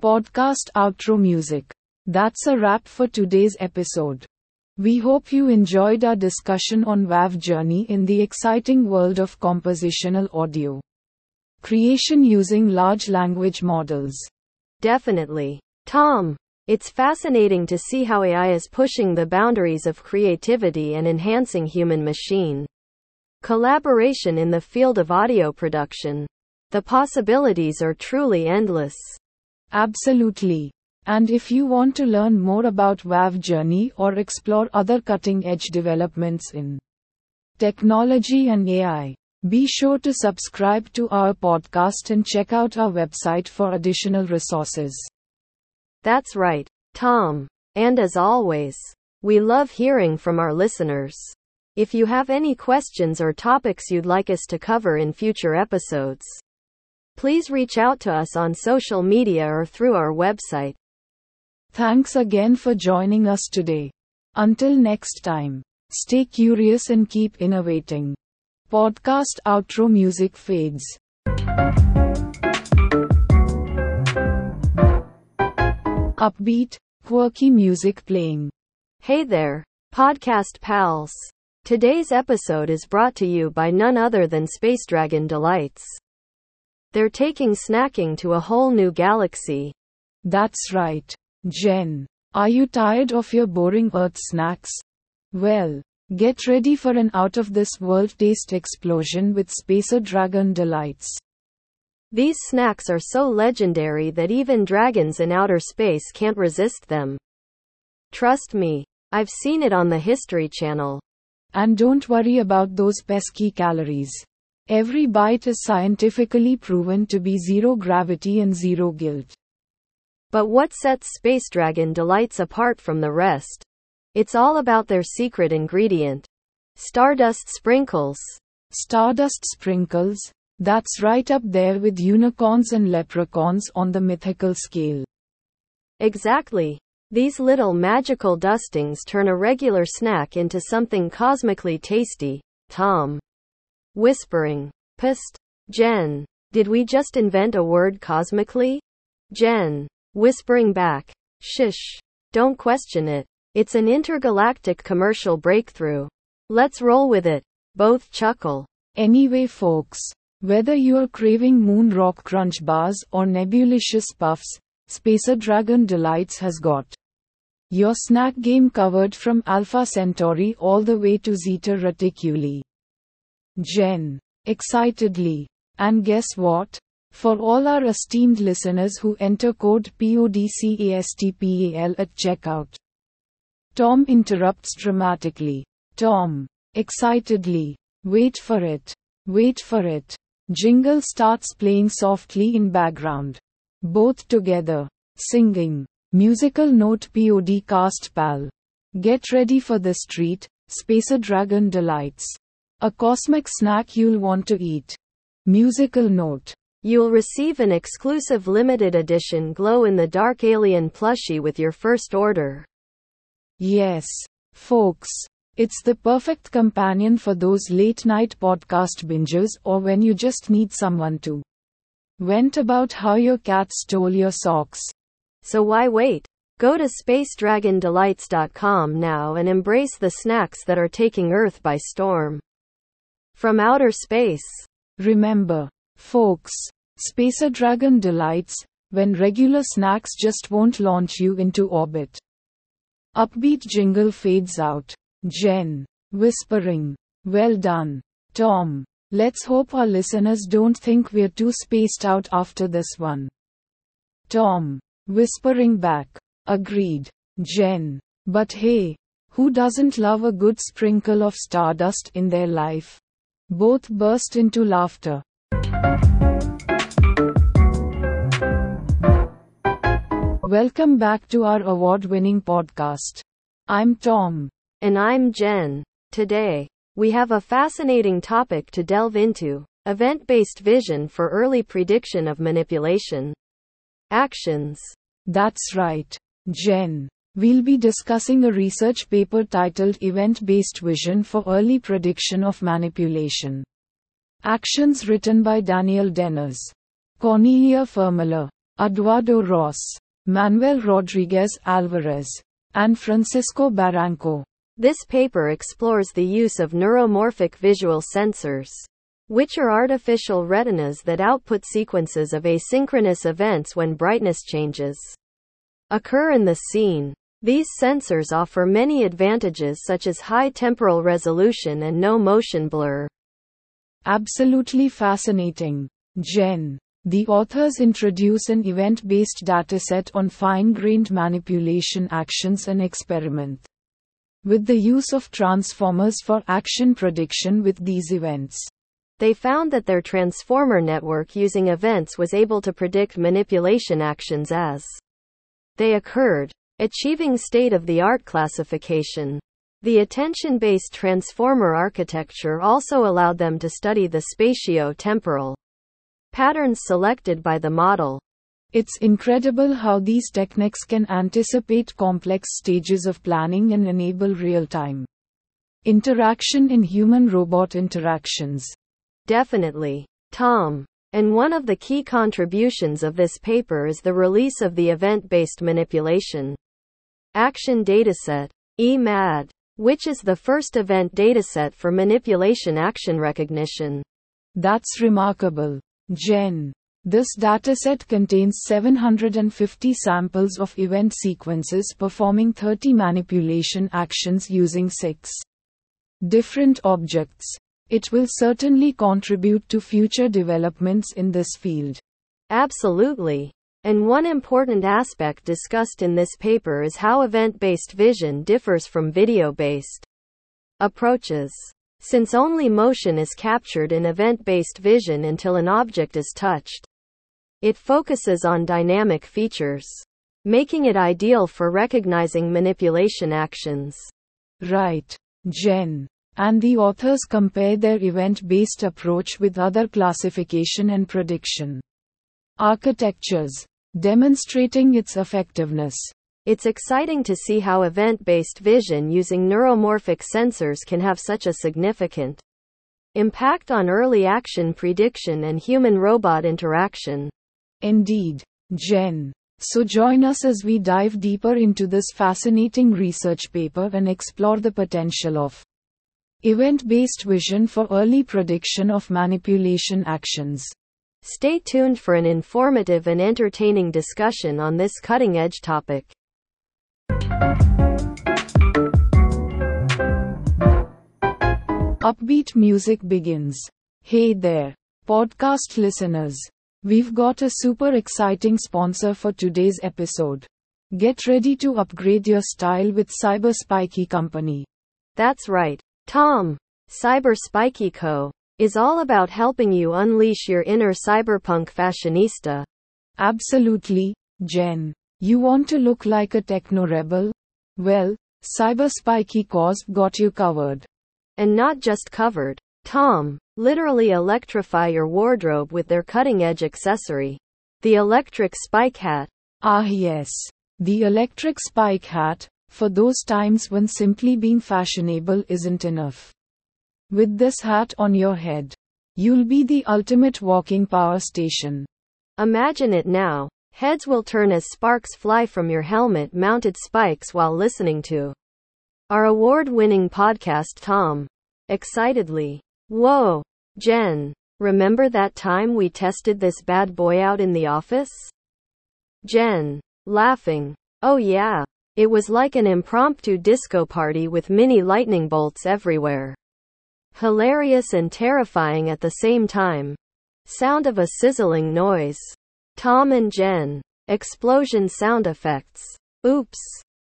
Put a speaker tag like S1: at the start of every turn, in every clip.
S1: Podcast outro music. That's a wrap for today's episode. We hope you enjoyed our discussion on WavJourney in the exciting world of compositional audio. Creation using large language models.
S2: Definitely. Tom, it's fascinating to see how AI is pushing the boundaries of creativity and enhancing human machine collaboration in the field of audio production. The possibilities are truly endless.
S1: Absolutely. And if you want to learn more about WavJourney or explore other cutting edge developments in technology and AI, be sure to subscribe to our podcast and check out our website for additional resources.
S2: That's right, Tom. And as always, we love hearing from our listeners. If you have any questions or topics you'd like us to cover in future episodes, please reach out to us on social media or through our website.
S1: Thanks again for joining us today. Until next time, stay curious and keep innovating. Podcast outro music fades. Upbeat, quirky music playing.
S2: Hey there, podcast pals. Today's episode is brought to you by none other than Space Dragon Delights. They're taking snacking to a whole new galaxy.
S1: That's right. Jen, are you tired of your boring Earth snacks? Well, get ready for an out of this world taste explosion with Spacer Dragon Delights.
S2: These snacks are so legendary that even dragons in outer space can't resist them. Trust me, I've seen it on the History Channel.
S1: And don't worry about those pesky calories. Every bite is scientifically proven to be zero gravity and zero guilt.
S2: But what sets Space Dragon Delights apart from the rest? It's all about their secret ingredient Stardust Sprinkles.
S1: Stardust Sprinkles? That's right up there with unicorns and leprechauns on the mythical scale.
S2: Exactly. These little magical dustings turn a regular snack into something cosmically tasty. Tom. Whispering. Psst. Jen. Did we just invent a word cosmically? Jen. Whispering back. Shish. Don't question it. It's an intergalactic commercial breakthrough. Let's roll with it. Both chuckle.
S1: Anyway, folks, whether you're craving moon rock crunch bars or nebulicious puffs, Spacer Dragon Delights has got your snack game covered from Alpha Centauri all the way to Zeta Reticuli. Jen. Excitedly. And guess what? For all our esteemed listeners who enter code PODCASTPAL at checkout. Tom interrupts dramatically. Tom. Excitedly. Wait for it. Wait for it. Jingle starts playing softly in background. Both together. Singing. Musical note POD cast pal. Get ready for this treat, Spacer Dragon Delights. A cosmic snack you'll want to eat. Musical note.
S2: You'll receive an exclusive limited edition glow in the dark alien plushie with your first order.
S1: Yes, folks. It's the perfect companion for those late night podcast bingers or when you just need someone to vent about how your cat stole your socks.
S2: So why wait? Go to spacedragondelights.com now and embrace the snacks that are taking Earth by storm. From outer space.
S1: Remember, folks, Spacer Dragon Delights, when regular snacks just won't launch you into orbit. Upbeat jingle fades out. Jen. Whispering. Well done. Tom. Let's hope our listeners don't think we're too spaced out after this one. Tom. Whispering back. Agreed. Jen. But hey, who doesn't love a good sprinkle of stardust in their life? Both burst into laughter. Welcome back to our award winning podcast. I'm Tom.
S2: And I'm Jen. Today, we have a fascinating topic to delve into event based vision for early prediction of manipulation actions.
S1: That's right, Jen. We'll be discussing a research paper titled Event Based Vision for Early Prediction of Manipulation. Actions written by Daniel Deniz, Cornelia Fermüller, Eduardo Ros, Manuel Rodriguez Alvarez, and Francisco Barranco.
S2: This paper explores the use of neuromorphic visual sensors, which are artificial retinas that output sequences of asynchronous events when brightness changes occur in the scene. These sensors offer many advantages such as high temporal resolution and no motion blur.
S1: Absolutely fascinating. Jen. The authors introduce an event based dataset on fine grained manipulation actions and experiment with the use of transformers for action prediction with these events.
S2: They found that their transformer network using events was able to predict manipulation actions as they occurred, achieving state of the art classification. The attention based transformer architecture also allowed them to study the spatio temporal patterns selected by the model.
S1: It's incredible how these techniques can anticipate complex stages of planning and enable real time interaction in human robot interactions.
S2: Definitely. Tom. And one of the key contributions of this paper is the release of the event based manipulation action dataset, EMAD, which is the first event dataset for manipulation action recognition.
S1: That's remarkable. Jen. This dataset contains 750 samples of event sequences performing 30 manipulation actions using 6 different objects. It will certainly contribute to future developments in this field.
S2: Absolutely. And one important aspect discussed in this paper is how event based vision differs from video based approaches. Since only motion is captured in event based vision until an object is touched, it focuses on dynamic features, making it ideal for recognizing manipulation actions.
S1: Right. Jen. And the authors compare their event based approach with other classification and prediction architectures, demonstrating its effectiveness.
S2: It's exciting to see how event based vision using neuromorphic sensors can have such a significant impact on early action prediction and human robot interaction.
S1: Indeed, Jen. So join us as we dive deeper into this fascinating research paper and explore the potential of event based vision for early prediction of manipulation actions.
S2: Stay tuned for an informative and entertaining discussion on this cutting edge topic.
S1: Upbeat music begins. Hey there, podcast listeners. We've got a super exciting sponsor for today's episode. Get ready to upgrade your style with Cyber Spiky Company.
S2: That's right, Tom. Cyber Spiky Co. is all about helping you unleash your inner cyberpunk fashionista.
S1: Absolutely, Jen. You want to look like a techno rebel? Well, Cyber Spiky Cos got you covered.
S2: And not just covered. Tom, literally electrify your wardrobe with their cutting edge accessory. The electric spike hat.
S1: Ah, yes. The electric spike hat, for those times when simply being fashionable isn't enough. With this hat on your head, you'll be the ultimate walking power station.
S2: Imagine it now. Heads will turn as sparks fly from your helmet mounted spikes while listening to our award winning podcast, Tom. Excitedly. Whoa, Jen. Remember that time we tested this bad boy out in the office? Jen. Laughing. Oh yeah. It was like an impromptu disco party with mini lightning bolts everywhere. Hilarious and terrifying at the same time. Sound of a sizzling noise. Tom and Jen. Explosion sound effects. Oops.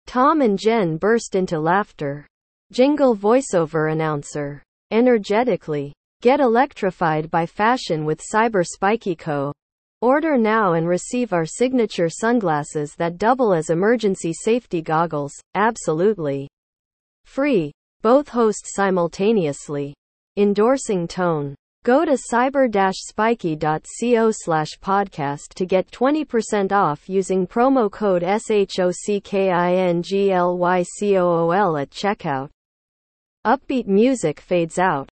S2: Tom and Jen burst into laughter. Jingle voiceover announcer energetically. Get electrified by fashion with Cyber Spiky Co. Order now and receive our signature sunglasses that double as emergency safety goggles, absolutely free. Both hosts simultaneously. Endorsing tone. Go to cyber-spiky.co slash podcast to get 20% off using promo code SHOCKINGLYCOOL at checkout. Upbeat music fades out.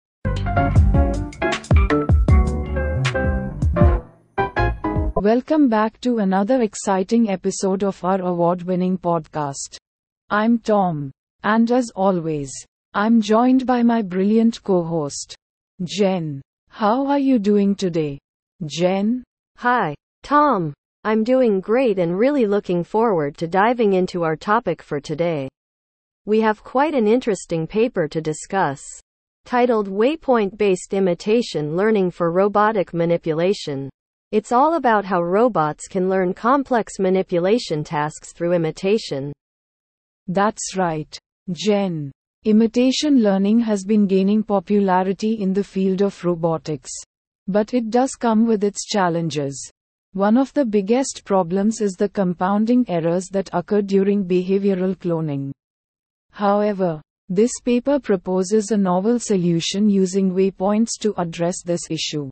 S1: Welcome back to another exciting episode of our award winning podcast. I'm Tom, and as always, I'm joined by my brilliant co host, Jen. How are you doing today? Jen?
S2: Hi, Tom. I'm doing great and really looking forward to diving into our topic for today. We have quite an interesting paper to discuss, titled Waypoint Based Imitation Learning for Robotic Manipulation. It's all about how robots can learn complex manipulation tasks through imitation.
S1: That's right, Jen. Imitation learning has been gaining popularity in the field of robotics. But it does come with its challenges. One of the biggest problems is the compounding errors that occur during behavioral cloning. However, this paper proposes a novel solution using waypoints to address this issue.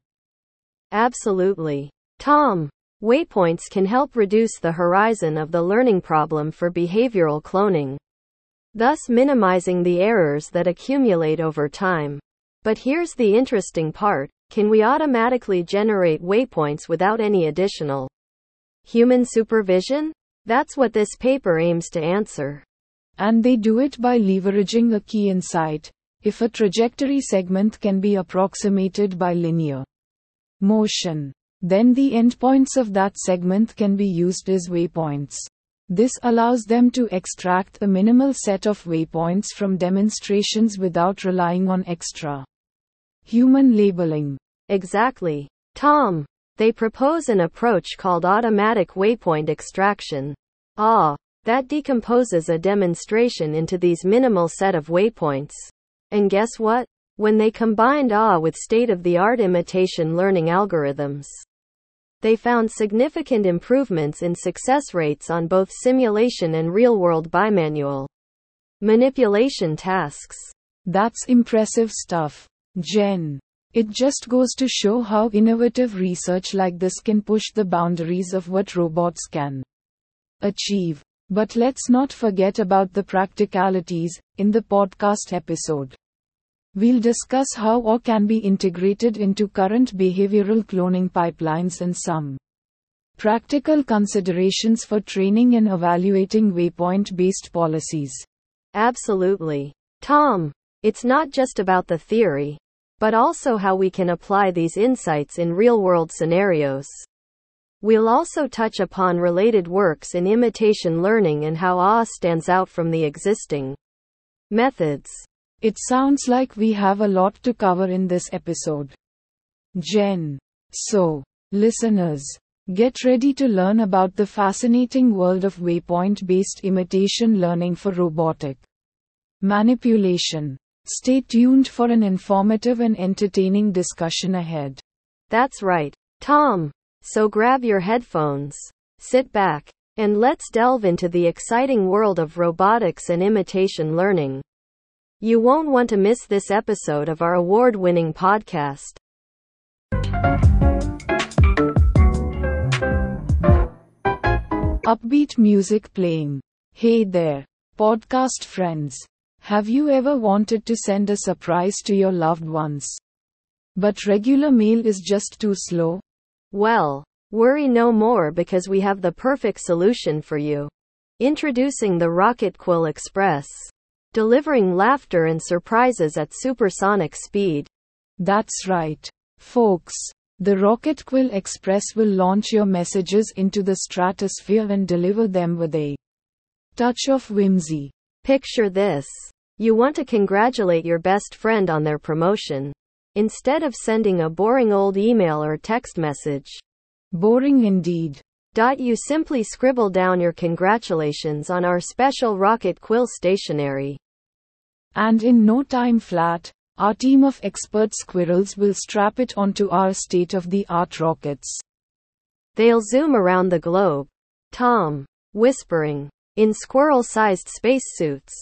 S2: Absolutely. Tom, waypoints can help reduce the horizon of the learning problem for behavioral cloning, thus minimizing the errors that accumulate over time. But here's the interesting part can we automatically generate waypoints without any additional human supervision? That's what this paper aims to answer.
S1: And they do it by leveraging a key insight. If a trajectory segment can be approximated by linear motion, then the endpoints of that segment can be used as waypoints. This allows them to extract a minimal set of waypoints from demonstrations without relying on extra human labeling.
S2: Exactly. Tom. They propose an approach called automatic waypoint extraction. Ah, that decomposes a demonstration into these minimal set of waypoints. And guess what? When they combined AH with state of the art imitation learning algorithms, they found significant improvements in success rates on both simulation and real world bimanual manipulation tasks.
S1: That's impressive stuff. Jen. It just goes to show how innovative research like this can push the boundaries of what robots can achieve. But let's not forget about the practicalities in the podcast episode. We'll discuss how AH can be integrated into current behavioral cloning pipelines and some practical considerations for training and evaluating waypoint based policies.
S2: Absolutely. Tom, it's not just about the theory, but also how we can apply these insights in real world scenarios. We'll also touch upon related works in imitation learning and how AH stands out from the existing methods.
S1: It sounds like we have a lot to cover in this episode. Jen. So, listeners, get ready to learn about the fascinating world of waypoint based imitation learning for robotic manipulation. Stay tuned for an informative and entertaining discussion ahead.
S2: That's right, Tom. So grab your headphones, sit back, and let's delve into the exciting world of robotics and imitation learning. You won't want to miss this episode of our award winning podcast.
S1: Upbeat music playing. Hey there, podcast friends. Have you ever wanted to send a surprise to your loved ones? But regular mail is just too slow?
S2: Well, worry no more because we have the perfect solution for you. Introducing the Rocket Quill Express delivering laughter and surprises at supersonic speed.
S1: That's right. Folks, the Rocket Quill Express will launch your messages into the stratosphere and deliver them with a touch of whimsy.
S2: Picture this. You want to congratulate your best friend on their promotion. Instead of sending a boring old email or text message.
S1: Boring indeed.
S2: You simply scribble down your congratulations on our special Rocket Quill stationery.
S1: And in no time flat, our team of expert squirrels will strap it onto our state of the art rockets.
S2: They'll zoom around the globe. Tom, whispering, in squirrel sized spacesuits.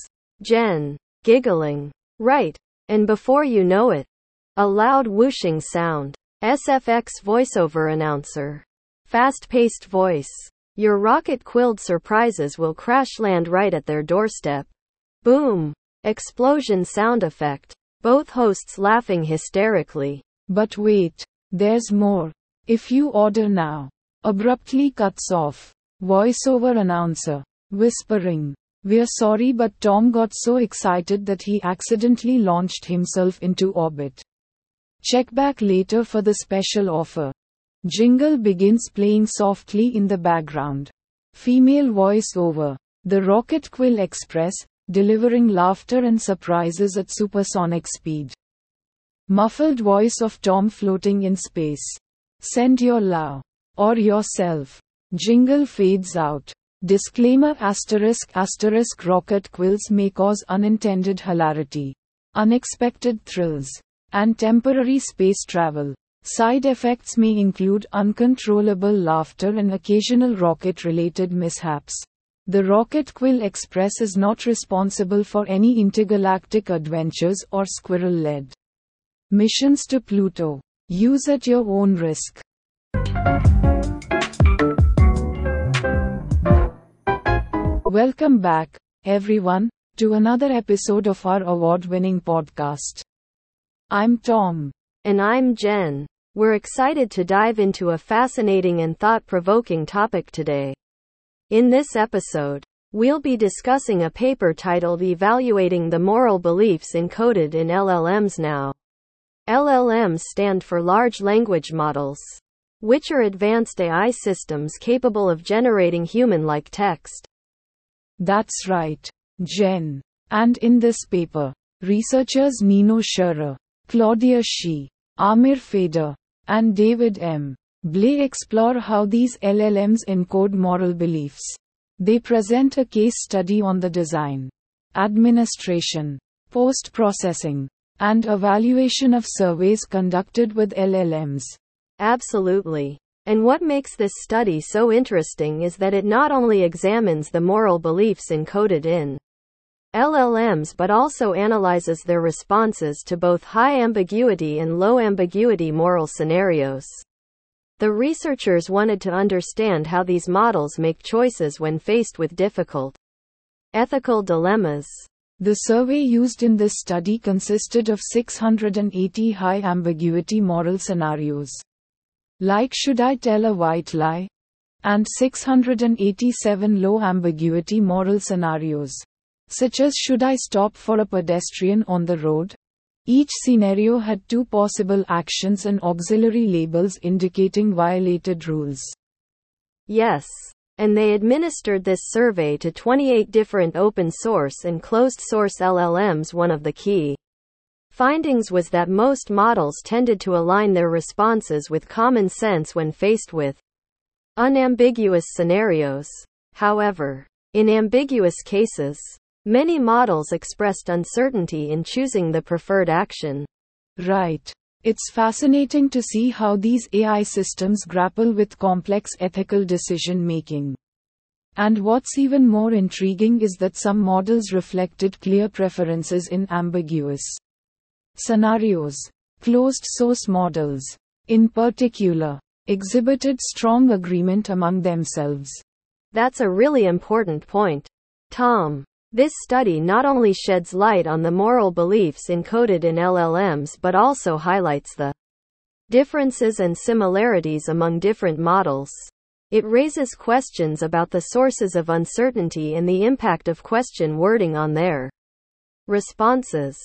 S2: Jen, giggling. Right. And before you know it, a loud whooshing sound. SFX voiceover announcer. Fast paced voice. Your rocket quilled surprises will crash land right at their doorstep. Boom. Explosion sound effect. Both hosts laughing hysterically.
S1: But wait, there's more. If you order now, Abruptly cuts off. Voiceover announcer. Whispering. We're sorry, but Tom got so excited that he accidentally launched himself into orbit. Check back later for the special offer. Jingle begins playing softly in the background. Female voice over. The Rocket Quill Express, delivering laughter and surprises at supersonic speed. Muffled voice of Tom floating in space. Send your love. Or yourself. Jingle fades out. Disclaimer asterisk asterisk rocket quills may cause unintended hilarity, unexpected thrills, and temporary space travel. Side effects may include uncontrollable laughter and occasional rocket related mishaps. The Rocket Quill Express is not responsible for any intergalactic adventures or squirrel led missions to Pluto. Use at your own risk. Welcome back, everyone, to another episode of our award winning podcast. I'm Tom.
S2: And I'm Jen. We're excited to dive into a fascinating and thought provoking topic today. In this episode, we'll be discussing a paper titled Evaluating the Moral Beliefs Encoded in LLMs Now. LLMs stand for Large Language Models, which are advanced AI systems capable of generating human like text.
S1: That's right, Jen. And in this paper, researchers Nino Scherrer, Claudia Shi, Amir Feder, and David M. Blei explore how these LLMs encode moral beliefs. They present a case study on the design, administration, post processing, and evaluation of surveys conducted with LLMs.
S2: Absolutely. And what makes this study so interesting is that it not only examines the moral beliefs encoded in LLMs but also analyzes their responses to both high ambiguity and low ambiguity moral scenarios. The researchers wanted to understand how these models make choices when faced with difficult ethical dilemmas.
S1: The survey used in this study consisted of 680 high ambiguity moral scenarios. Like should I tell a white lie? And 687 low ambiguity moral scenarios such as should I stop for a pedestrian on the road? Each scenario had two possible actions and auxiliary labels indicating violated rules.
S2: Yes. And they administered this survey to 28 different open source and closed source LLMs. One of the key findings was that most models tended to align their responses with common sense when faced with unambiguous scenarios. However, in ambiguous cases, Many models expressed uncertainty in choosing the preferred action.
S1: Right. It's fascinating to see how these AI systems grapple with complex ethical decision making. And what's even more intriguing is that some models reflected clear preferences in ambiguous scenarios. Closed source models, in particular, exhibited strong agreement among themselves.
S2: That's a really important point. Tom. This study not only sheds light on the moral beliefs encoded in LLMs but also highlights the differences and similarities among different models. It raises questions about the sources of uncertainty and the impact of question wording on their responses.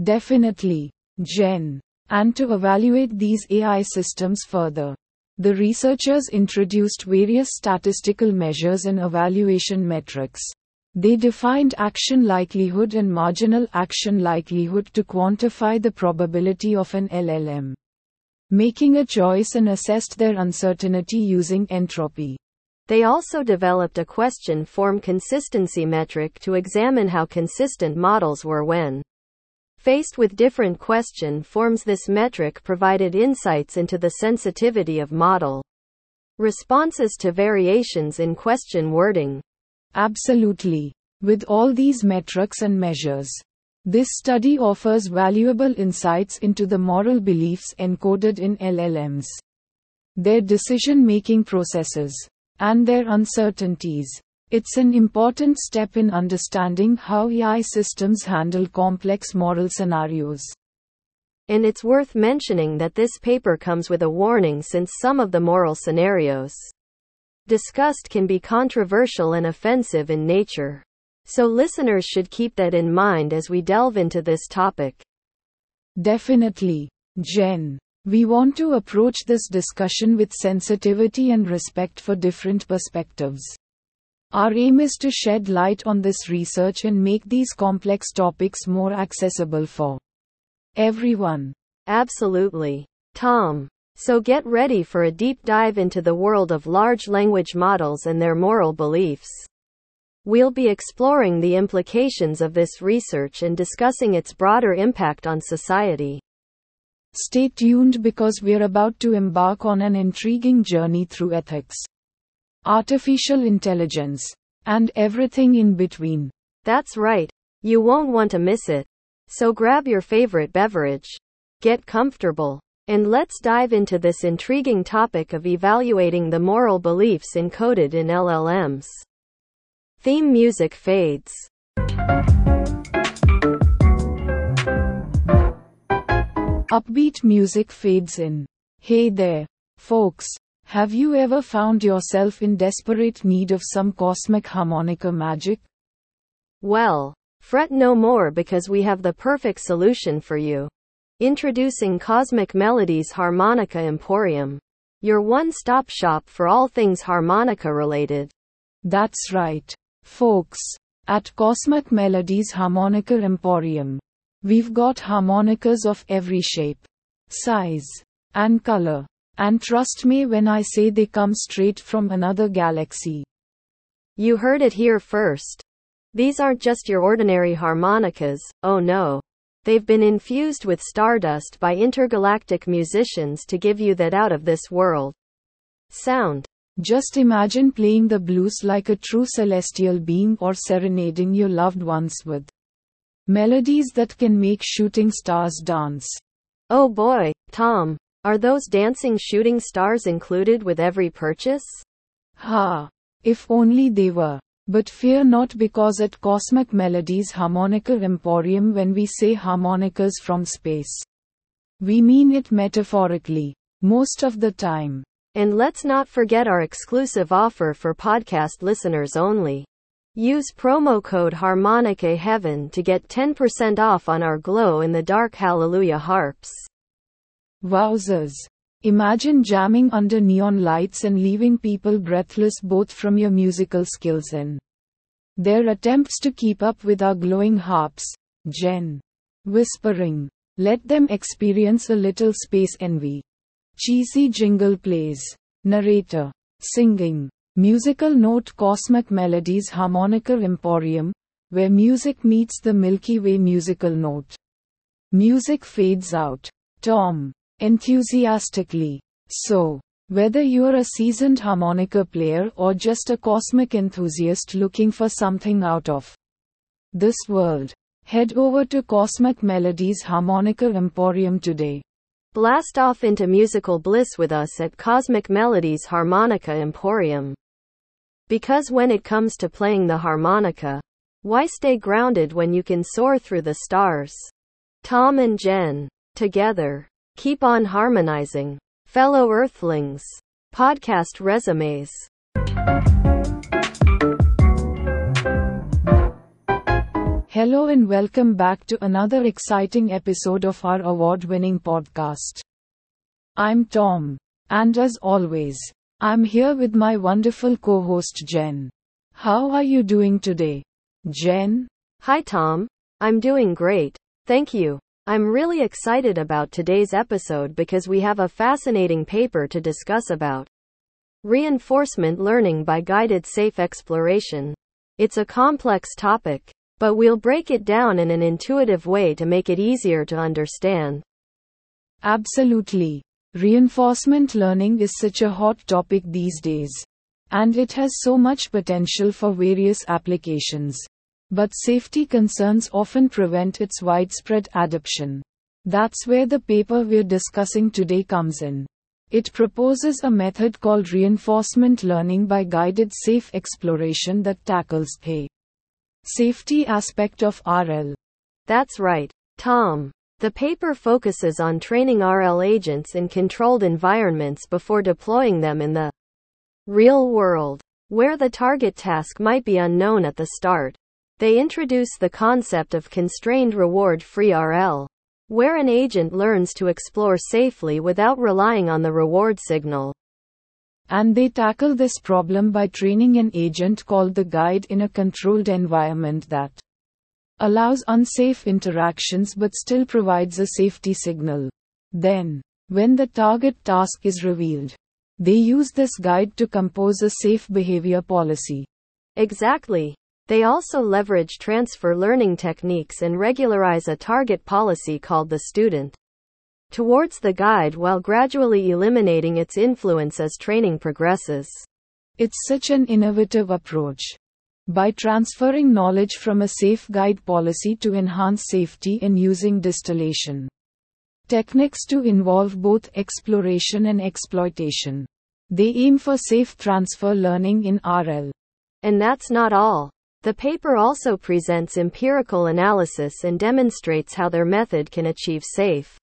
S1: Definitely, Jen. And to evaluate these AI systems further, the researchers introduced various statistical measures and evaluation metrics. They defined action likelihood and marginal action likelihood to quantify the probability of an LLM making a choice and assessed their uncertainty using entropy.
S2: They also developed a question form consistency metric to examine how consistent models were when faced with different question forms. This metric provided insights into the sensitivity of model responses to variations in question wording.
S1: Absolutely. With all these metrics and measures, this study offers valuable insights into the moral beliefs encoded in LLMs, their decision making processes, and their uncertainties. It's an important step in understanding how AI systems handle complex moral scenarios.
S2: And it's worth mentioning that this paper comes with a warning since some of the moral scenarios discussed can be controversial and offensive in nature. So listeners should keep that in mind as we delve into this topic.
S1: Definitely, Jen. We want to approach this discussion with sensitivity and respect for different perspectives. Our aim is to shed light on this research and make these complex topics more accessible for everyone.
S2: Absolutely. Tom. So get ready for a deep dive into the world of large language models and their moral beliefs. We'll be exploring the implications of this research and discussing its broader impact on society.
S1: Stay tuned because we're about to embark on an intriguing journey through ethics, artificial intelligence, and everything in between.
S2: That's right. You won't want to miss it. So grab your favorite beverage, get comfortable, and let's dive into this intriguing topic of evaluating the moral beliefs encoded in LLMs. Theme music fades.
S1: Upbeat music fades in. Hey there, folks. Have you ever found yourself in desperate need of some cosmic harmonica magic?
S2: Well, fret no more because we have the perfect solution for you. Introducing Cosmic Melodies Harmonica Emporium, your one stop shop for all things harmonica related.
S1: That's right, folks. At Cosmic Melodies Harmonica Emporium, We've got harmonicas of every shape, size, and color. And trust me when I say they come straight from another galaxy.
S2: You heard it here first. These aren't just your ordinary harmonicas, oh no. They've been infused with stardust by intergalactic musicians to give you that out of this world sound.
S1: Just imagine playing the blues like a true celestial being or serenading your loved ones with Melodies that can make shooting stars dance.
S2: Oh boy, Tom, are those dancing shooting stars included with every purchase?
S1: Ha! If only they were. But fear not because at Cosmic Melodies Harmonica Emporium when we say harmonicas from space. We mean it metaphorically. Most of the time.
S2: And let's not forget our exclusive offer for podcast listeners only. Use promo code Harmonica Heaven to get 10% off on our glow in the dark Hallelujah harps.
S1: Wowzers. Imagine jamming under neon lights and leaving people breathless both from your musical skills and their attempts to keep up with our glowing harps. Jen. Whispering. Let them experience a little space envy. Cheesy jingle plays. Narrator. Singing. Musical Note Cosmic Melodies Harmonica Emporium, where music meets the Milky Way musical note. Music fades out. Tom. Enthusiastically. So, whether you're a seasoned harmonica player or just a cosmic enthusiast looking for something out of this world, head over to Cosmic Melodies Harmonica Emporium today.
S2: Blast off into musical bliss with us at Cosmic Melodies Harmonica Emporium. Because when it comes to playing the harmonica, why stay grounded when you can soar through the stars? Tom and Jen, together, keep on harmonizing. Fellow Earthlings, podcast resumes.
S1: Hello and welcome back to another exciting episode of our award winning podcast. I'm Tom, and as always, I'm here with my wonderful co host Jen. How are you doing today? Jen?
S2: Hi, Tom. I'm doing great. Thank you. I'm really excited about today's episode because we have a fascinating paper to discuss about reinforcement learning by guided safe exploration. It's a complex topic, but we'll break it down in an intuitive way to make it easier to understand.
S1: Absolutely. Reinforcement learning is such a hot topic these days. And it has so much potential for various applications. But safety concerns often prevent its widespread adoption. That's where the paper we're discussing today comes in. It proposes a method called reinforcement learning by guided safe exploration that tackles the safety aspect of RL.
S2: That's right, Tom. The paper focuses on training RL agents in controlled environments before deploying them in the Real world. Where the target task might be unknown at the start. They introduce the concept of constrained reward free RL, where an agent learns to explore safely without relying on the reward signal.
S1: And they tackle this problem by training an agent called the guide in a controlled environment that allows unsafe interactions but still provides a safety signal. Then, when the target task is revealed, they use this guide to compose a safe behavior policy.
S2: Exactly. They also leverage transfer learning techniques and regularize a target policy called the student towards the guide while gradually eliminating its influence as training progresses.
S1: It's such an innovative approach. By transferring knowledge from a safe guide policy to enhance safety and using distillation techniques to involve both exploration and exploitation, they aim for safe transfer learning in RL.
S2: And that's not all. The paper also presents empirical analysis and demonstrates how their method can achieve safe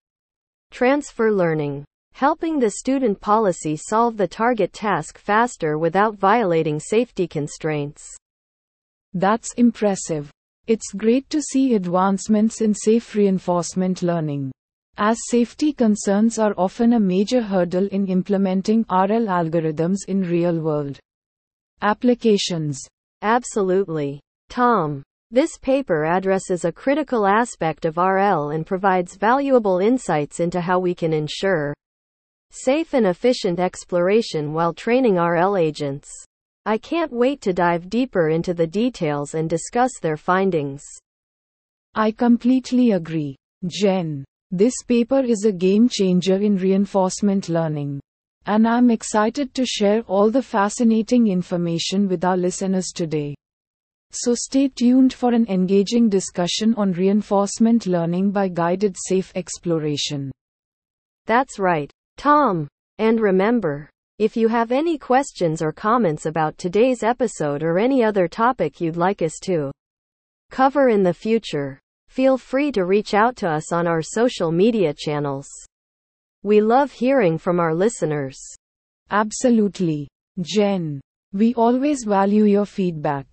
S2: transfer learning, helping the student policy solve the target task faster without violating safety constraints.
S1: That's impressive. It's great to see advancements in safe reinforcement learning. As safety concerns are often a major hurdle in implementing RL algorithms in real world applications.
S2: Absolutely. Tom. This paper addresses a critical aspect of RL and provides valuable insights into how we can ensure safe and efficient exploration while training RL agents. I can't wait to dive deeper into the details and discuss their findings.
S1: I completely agree. Jen. This paper is a game changer in reinforcement learning. And I'm excited to share all the fascinating information with our listeners today. So stay tuned for an engaging discussion on reinforcement learning by guided safe exploration.
S2: That's right, Tom. And remember, if you have any questions or comments about today's episode or any other topic you'd like us to cover in the future, feel free to reach out to us on our social media channels. We love hearing from our listeners.
S1: Absolutely. Jen. We always value your feedback.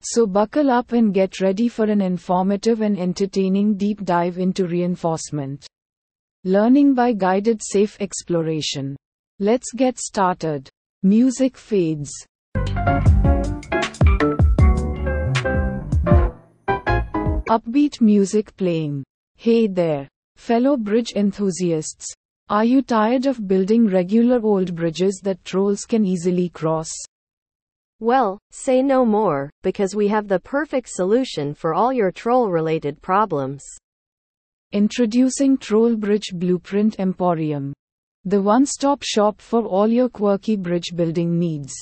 S1: So buckle up and get ready for an informative and entertaining deep dive into reinforcement. Learning by guided safe exploration. Let's get started. Music fades. Upbeat music playing. Hey there, fellow bridge enthusiasts. Are you tired of building regular old bridges that trolls can easily cross?
S2: Well, say no more, because we have the perfect solution for all your troll related problems.
S1: Introducing Troll Bridge Blueprint Emporium. The one stop shop for all your quirky bridge building needs.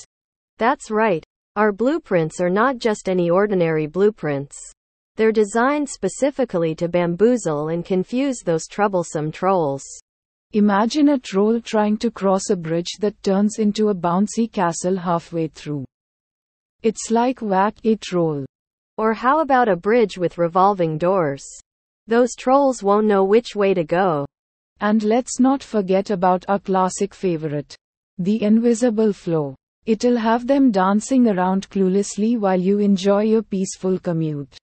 S2: That's right. Our blueprints are not just any ordinary blueprints. They're designed specifically to bamboozle and confuse those troublesome trolls.
S1: Imagine a troll trying to cross a bridge that turns into a bouncy castle halfway through. It's like whack a troll.
S2: Or how about a bridge with revolving doors? Those trolls won't know which way to go.
S1: And let's not forget about our classic favorite the invisible flow. It'll have them dancing around cluelessly while you enjoy your peaceful commute.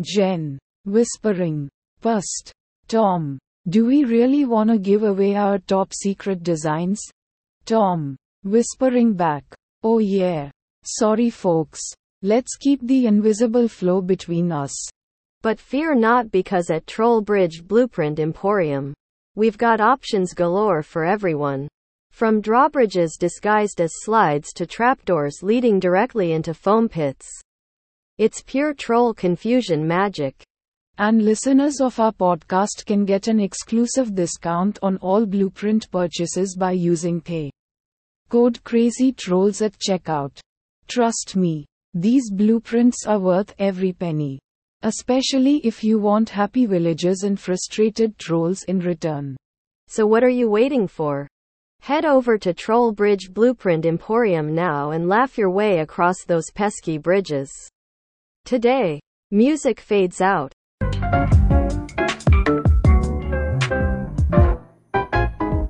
S1: Jen. Whispering. Pust. Tom. Do we really want to give away our top secret designs? Tom. Whispering back. Oh yeah. Sorry folks. Let's keep the invisible flow between us.
S2: But fear not because at Troll Bridge Blueprint Emporium, we've got options galore for everyone. From drawbridges disguised as slides to trapdoors leading directly into foam pits. It's pure troll confusion magic.
S1: And listeners of our podcast can get an exclusive discount on all blueprint purchases by using pay code crazy trolls at checkout. Trust me, these blueprints are worth every penny. Especially if you want happy villagers and frustrated trolls in return.
S2: So what are you waiting for? Head over to Troll Bridge Blueprint Emporium now and laugh your way across those pesky bridges. Today, music fades out.